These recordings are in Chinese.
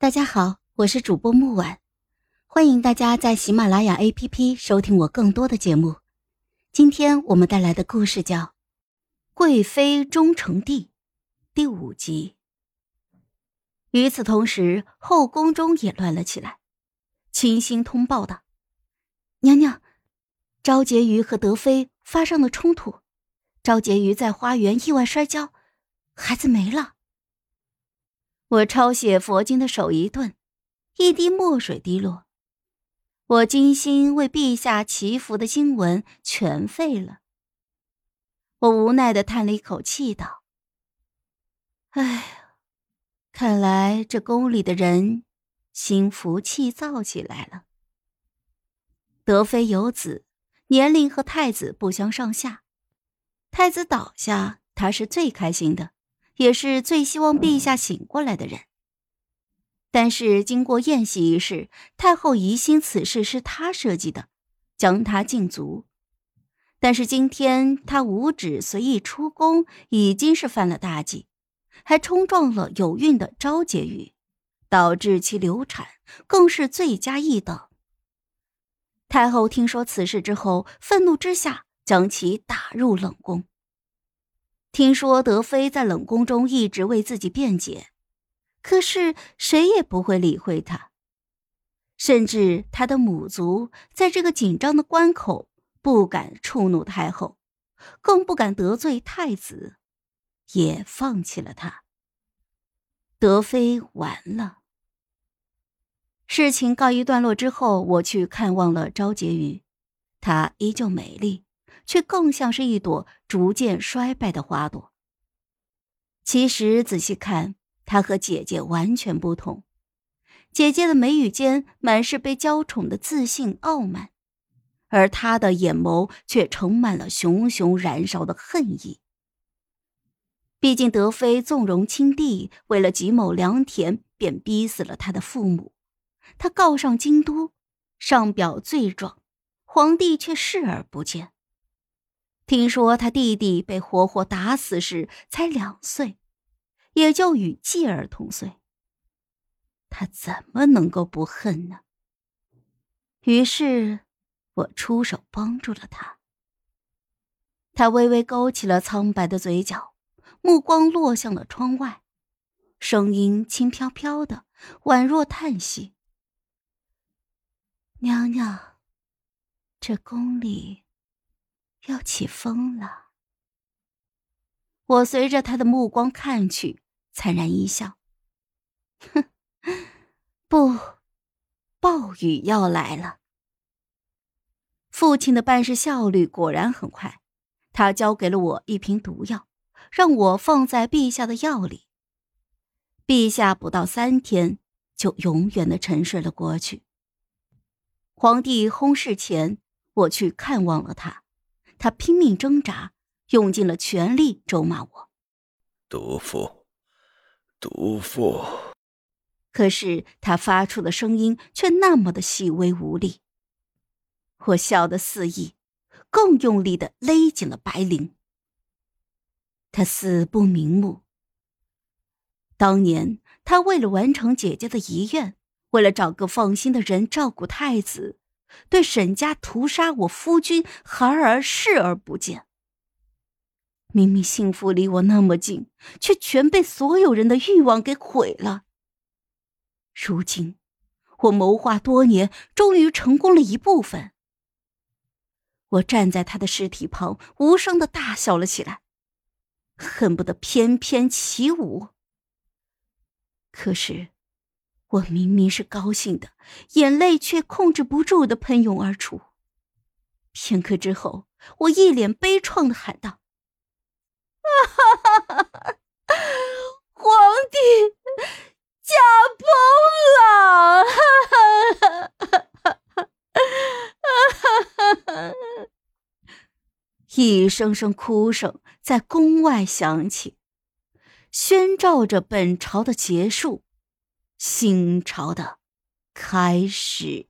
大家好，我是主播木婉，欢迎大家在喜马拉雅 APP 收听我更多的节目。今天我们带来的故事叫《贵妃终成帝》第五集。与此同时，后宫中也乱了起来。秦星通报道：“娘娘，昭婕妤和德妃发生了冲突，昭婕妤在花园意外摔跤，孩子没了。”我抄写佛经的手一顿，一滴墨水滴落，我精心为陛下祈福的经文全废了。我无奈的叹了一口气，道：“哎，看来这宫里的人心浮气躁起来了。德妃有子，年龄和太子不相上下，太子倒下，他是最开心的。”也是最希望陛下醒过来的人。但是经过宴席一事，太后疑心此事是他设计的，将他禁足。但是今天他无旨随意出宫，已经是犯了大忌，还冲撞了有孕的昭婕妤，导致其流产，更是罪加一等。太后听说此事之后，愤怒之下将其打入冷宫。听说德妃在冷宫中一直为自己辩解，可是谁也不会理会她，甚至她的母族在这个紧张的关口不敢触怒太后，更不敢得罪太子，也放弃了她。德妃完了。事情告一段落之后，我去看望了昭婕妤，她依旧美丽。却更像是一朵逐渐衰败的花朵。其实仔细看，她和姐姐完全不同。姐姐的眉宇间满是被娇宠的自信傲慢，而她的眼眸却盛满了熊熊燃烧的恨意。毕竟德妃纵容亲弟，为了几亩良田，便逼死了他的父母。他告上京都，上表罪状，皇帝却视而不见。听说他弟弟被活活打死时才两岁，也就与继儿同岁。他怎么能够不恨呢？于是，我出手帮助了他。他微微勾起了苍白的嘴角，目光落向了窗外，声音轻飘飘的，宛若叹息：“娘娘，这宫里……”要起风了，我随着他的目光看去，惨然一笑，哼，不，暴雨要来了。父亲的办事效率果然很快，他交给了我一瓶毒药，让我放在陛下的药里。陛下不到三天就永远的沉睡了过去。皇帝薨逝前，我去看望了他。他拼命挣扎，用尽了全力咒骂我：“毒妇，毒妇！”可是他发出的声音却那么的细微无力。我笑得肆意，更用力的勒紧了白绫。他死不瞑目。当年他为了完成姐姐的遗愿，为了找个放心的人照顾太子。对沈家屠杀我夫君孩儿视而不见，明明幸福离我那么近，却全被所有人的欲望给毁了。如今，我谋划多年，终于成功了一部分。我站在他的尸体旁，无声的大笑了起来，恨不得翩翩起舞。可是。我明明是高兴的，眼泪却控制不住的喷涌而出。片刻之后，我一脸悲怆的喊道：“皇帝驾崩了！” 一声声哭声在宫外响起，宣召着本朝的结束。新朝的开始。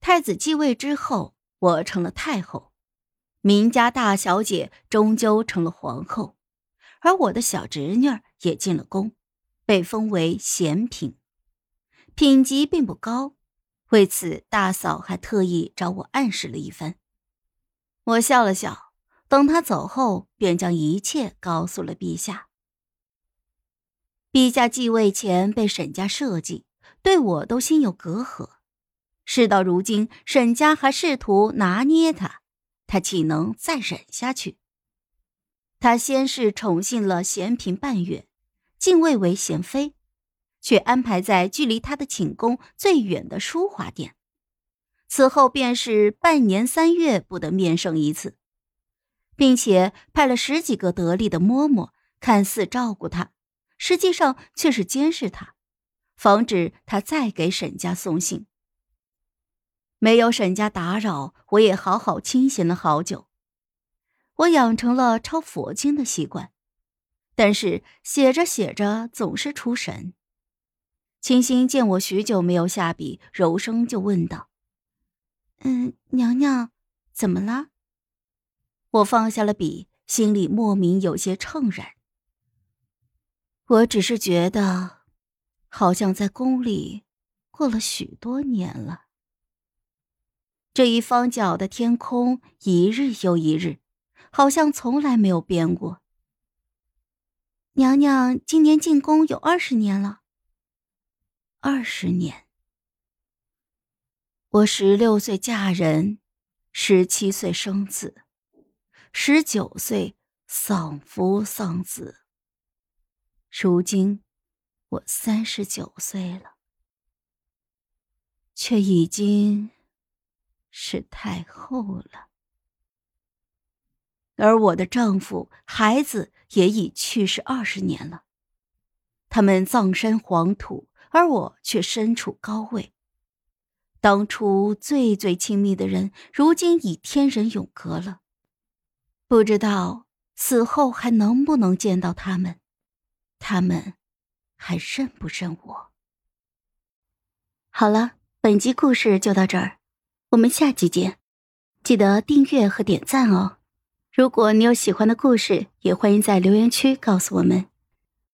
太子继位之后，我成了太后，明家大小姐终究成了皇后，而我的小侄女也进了宫，被封为贤嫔，品级并不高。为此，大嫂还特意找我暗示了一番。我笑了笑，等他走后，便将一切告诉了陛下。陛下继位前被沈家设计，对我都心有隔阂。事到如今，沈家还试图拿捏他，他岂能再忍下去？他先是宠幸了贤嫔半月，晋位为贤妃。却安排在距离他的寝宫最远的淑华殿，此后便是半年三月不得面圣一次，并且派了十几个得力的嬷嬷，看似照顾他，实际上却是监视他，防止他再给沈家送信。没有沈家打扰，我也好好清闲了好久。我养成了抄佛经的习惯，但是写着写着总是出神。清新见我许久没有下笔，柔声就问道：“嗯，娘娘，怎么了？”我放下了笔，心里莫名有些怅然。我只是觉得，好像在宫里过了许多年了。这一方角的天空，一日又一日，好像从来没有变过。娘娘今年进宫有二十年了。二十年，我十六岁嫁人，十七岁生子，十九岁丧夫丧子。如今我三十九岁了，却已经是太后了，而我的丈夫、孩子也已去世二十年了，他们葬身黄土。而我却身处高位，当初最最亲密的人，如今已天人永隔了。不知道死后还能不能见到他们，他们还认不认我？好了，本集故事就到这儿，我们下集见，记得订阅和点赞哦。如果你有喜欢的故事，也欢迎在留言区告诉我们。